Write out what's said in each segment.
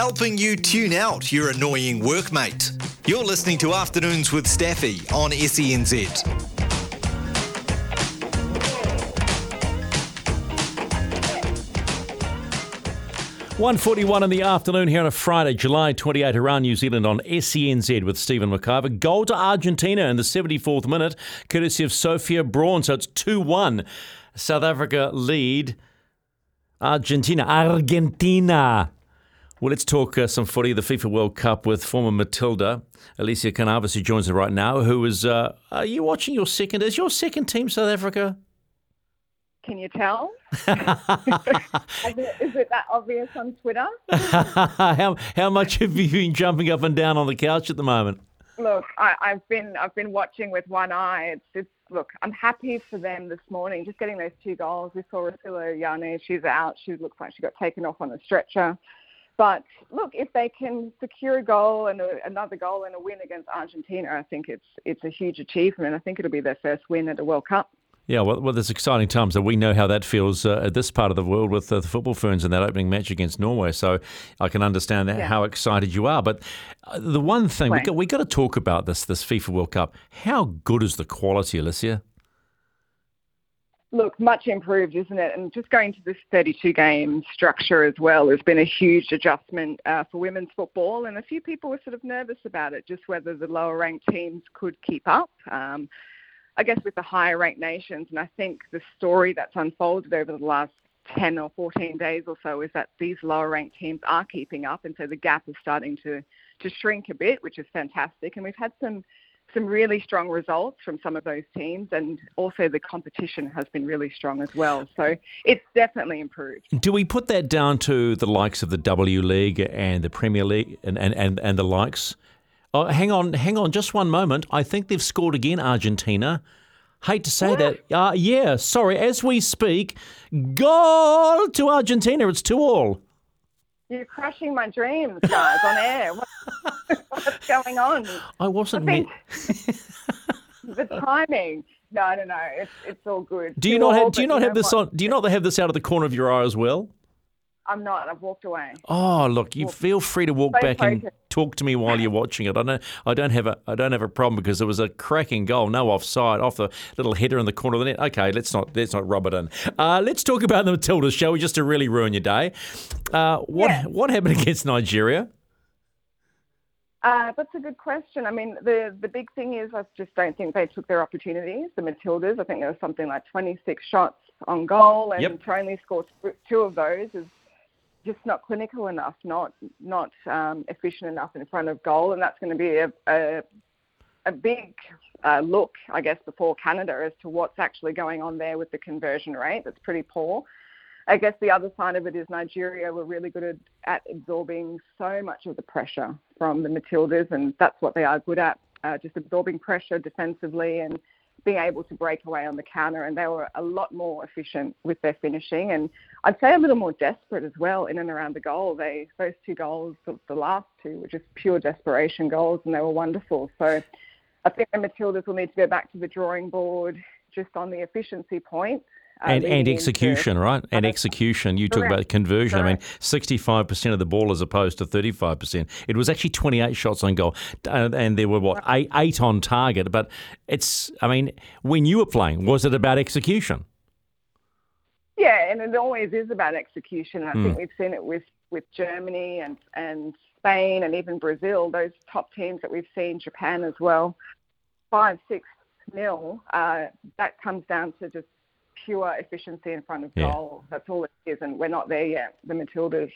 helping you tune out your annoying workmate. You're listening to Afternoons with Staffy on SENZ. 141 in the afternoon here on a Friday, July 28, around New Zealand on SENZ with Stephen McIver. Goal to Argentina in the 74th minute, courtesy of Sophia Braun. So it's 2 1. South Africa lead. Argentina. Argentina. Well, let's talk uh, some footy, the FIFA World Cup with former Matilda, Elissia Carnavas, who joins us right now. Who is, uh, are you watching your second? Is your second team South Africa? Can you tell? is, it, is it that obvious on Twitter? how how much have you been jumping up and down on the couch at the moment? Look, I, I've been I've been watching with one eye. It's it's look, I'm happy for them this morning, just getting those two goals. We saw Refiloe Jane, she's out. She looks like she got taken off on a stretcher. But look, if they can secure a goal and a, another goal and a win against Argentina, I think it's it's a huge achievement. I think it'll be their first win at the World Cup. Yeah, well, well, there's exciting times that we know how that feels uh, at this part of the world with uh, the football ferns in that opening match against Norway. So I can understand Yeah. how excited you are. But uh, the one thing we got, we got to talk about this this FIFA World Cup. How good is the quality, Elissia? Look, much improved, isn't it? And just going to this 32 game structure as well has been a huge adjustment uh, for women's football. And a few people were sort of nervous about it, just whether the lower ranked teams could keep up. Um, I guess with the higher ranked nations. And I think the story that's unfolded over the last 10 or 14 days or so is that these lower ranked teams are keeping up. And so the gap is starting to, to shrink a bit, which is fantastic. And we've had some some really strong results from some of those teams, and also the competition has been really strong as well. So it's definitely improved. Do we put that down to the likes of the W League and the Premier League and, and, and, and the likes? Oh, hang on, hang on, just one moment. I think they've scored again, Argentina. Hate to say that. Uh, yeah, sorry. As we speak, goal to Argentina. It's two all. You're crushing my dreams, guys, on air. What, what's going on? I wasn't. I meant- the timing. No, no, no. It's it's all good. do you not have? Do you not have this on? Do you not have this out of the corner of your eye as well? I'm not. I've walked away. Oh, look! You feel free to walk so back and talk to me while you're watching it. I don't. I don't have a. I don't have a problem because it was a cracking goal, no offside, off the little header in the corner of the net. Okay, let's not. Let's not rub it in. Uh, let's talk about the Matildas, shall we? Just to really ruin your day. Uh, what Yeah. What happened against Nigeria? Uh, that's a good question. I mean, the the big thing is I just don't think they took their opportunities. The Matildas, I think there was something like 26 shots on goal, and Yep. to only score two of those is just not clinical enough, not not um, efficient enough in front of goal, and that's going to be a a, a big uh, look, I guess, before Canada as to what's actually going on there with the conversion rate. That's pretty poor. I guess the other side of it is Nigeria were really good at, at absorbing so much of the pressure from the Matildas, and that's what they are good at, uh, just absorbing pressure defensively and being able to break away on the counter. And they were a lot more efficient with their finishing, and I'd say a little more desperate as well in and around the goal. They those two goals, the, last two, were just pure desperation goals, and they were wonderful. So I think the Matildas will need to go back to the drawing board just on the efficiency point. Uh, and and into- execution, right? And execution. You talk about conversion. I mean, sixty-five percent of the ball as opposed to thirty-five percent. It was actually twenty-eight shots on goal, uh, and there were what eight, eight on target. But it's, I mean, when you were playing, was it about execution? Yeah, and it always is about execution. I Hmm. think we've seen it with, with Germany and, and Spain and even Brazil, those top teams that we've seen, Japan as well. Five, six nil, uh, that comes down to just pure efficiency in front of Yeah. goal. That's all it is, and we're not there yet, the Matildas.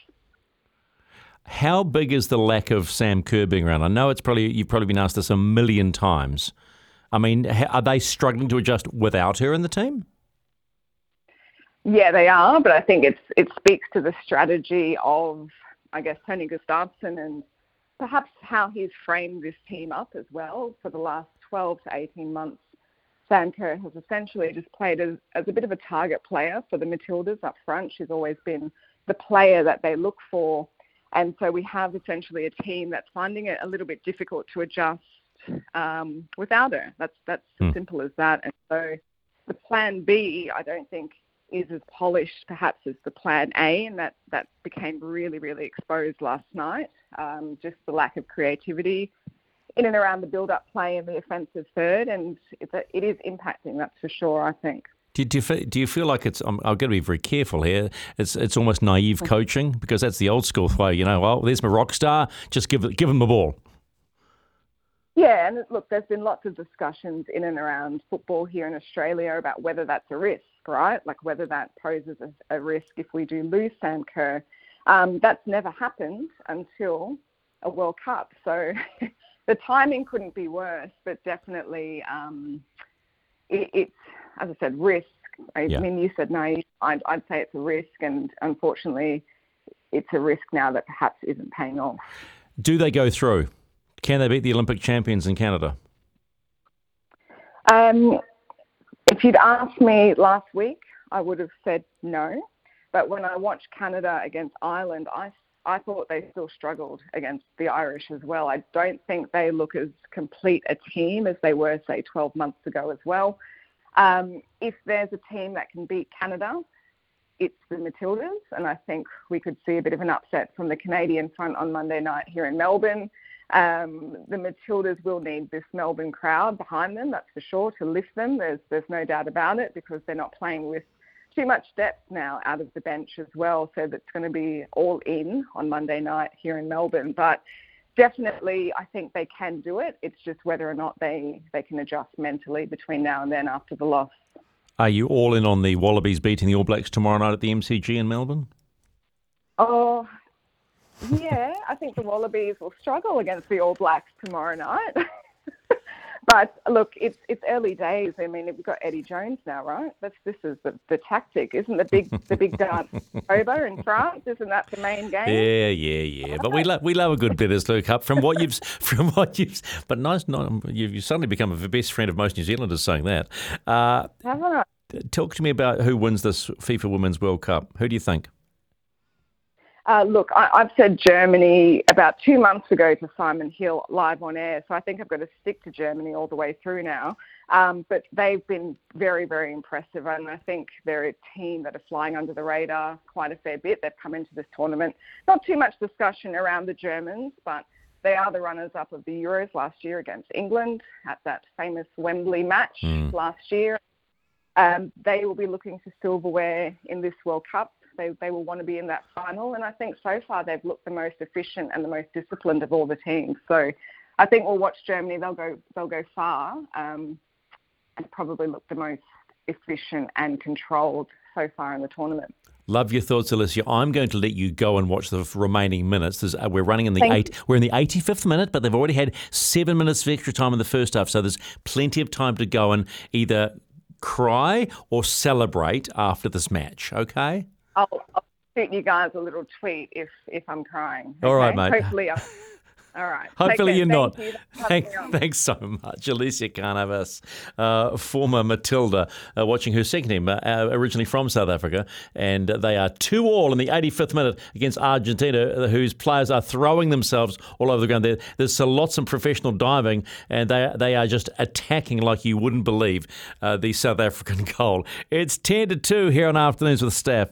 How big is the lack of Sam Kerr being around? I know it's probably you've probably been asked this a million times. I mean, are they struggling to adjust without her in the team? Yeah, they are, but I think it's it speaks to the strategy of, I guess, Tony Gustafsson and perhaps how he's framed this team up as well for the last 12 to 18 months. Kerr has essentially just played as, as a bit of a target player for the Matildas up front. She's always been the player that they look for. And so we have essentially a team that's finding it a little bit difficult to adjust um, without her. That's that's Hmm. as simple as that. And so the plan B, I don't think is as polished perhaps as the plan A, and that, that became really, really exposed last night. Um, just the lack of creativity in and around the build-up play in the offensive third, and it's a, it is impacting, that's for sure, I think. Do, do, you, do you feel like it's? I'm, I've got to be very careful here. It's it's almost naive coaching because that's the old school way. You know, well, there's my rock star. Just give give him the ball. Yeah, and look, there's been lots of discussions in and around football here in Australia about whether that's a risk, right? Like whether that poses a, a risk if we do lose Sam Kerr. Um, that's never happened until a World Cup. So the timing couldn't be worse, but definitely um, it, it's, as I said, risk. I yeah. mean, you said no. I'd, I'd say it's a risk, and unfortunately, it's a risk now that perhaps isn't paying off. Do they go through? Can they beat the Olympic champions in Canada? Um, if you'd asked me last week, I would have said no. But when I watched Canada against Ireland, I I thought they still struggled against the Irish as well. I don't think they look as complete a team as they were, say, 12 months ago as well. Um, if there's a team that can beat Canada, it's the Matildas, and I think we could see a bit of an upset from the Canadian front on Monday night here in Melbourne. Um, the Matildas will need this Melbourne crowd behind them, that's for sure, to lift them. There's there's no doubt about it because they're not playing with too much depth now out of the bench as well. So that's going to be all in on Monday night here in Melbourne. But definitely, I think they can do it. It's just whether or not they, they can adjust mentally between now and then after the loss. Are you all in on the Wallabies beating the All Blacks tomorrow night at the MCG in Melbourne? Oh, yeah. I think the Wallabies will struggle against the All Blacks tomorrow night. But look, it's it's early days. I mean, we've got Eddie Jones now, right? That's this is the, the tactic, isn't the big the big dance over in France? Isn't that the main game? Yeah, yeah, yeah. But we love we love a good Bledisloe Cup from what you've from what you've. But nice, not you've, you've suddenly become a best friend of most New Zealanders saying that. Uh, Haven't I? Talk to me about who wins this FIFA Women's World Cup. Who do you think? Uh, look, I, have said Germany about two months ago to Simon Hill live on air, so I think I've got to stick to Germany all the way through now. Um, but they've been very, very impressive, and I think they're a team that are flying under the radar quite a fair bit. They've come into this tournament. Not too much discussion around the Germans, but they are the runners up of the Euros last year against England at that famous Wembley match mm. last year. Um, they will be looking for silverware in this World Cup. They, they will want to be in that final. And I think so far they've looked the most efficient and the most disciplined of all the teams. So I think we'll watch Germany. They'll go they'll go far um, and probably look the most efficient and controlled so far in the tournament. Love your thoughts, Elissia. I'm going to let you go and watch the remaining minutes. Uh, we're running in the eight. We're in the 85th minute, but they've already had seven minutes of extra time in the first half, so there's plenty of time to go and either cry or celebrate after this match. Okay. I'll, I'll shoot you guys a little tweet if if I'm crying. Okay? All right, mate. Hopefully, I'll, all right. Hopefully you're Thank not. You. Thank, thanks so much, Elissia Carnavas, uh, former Matilda, uh, watching her second team, uh, originally from South Africa, and they are two all in the 85th minute against Argentina, uh, whose players are throwing themselves all over the ground. There, there's lots of professional diving, and they they are just attacking like you wouldn't believe uh, the South African goal. It's 10 to two here on Afternoons with Steph.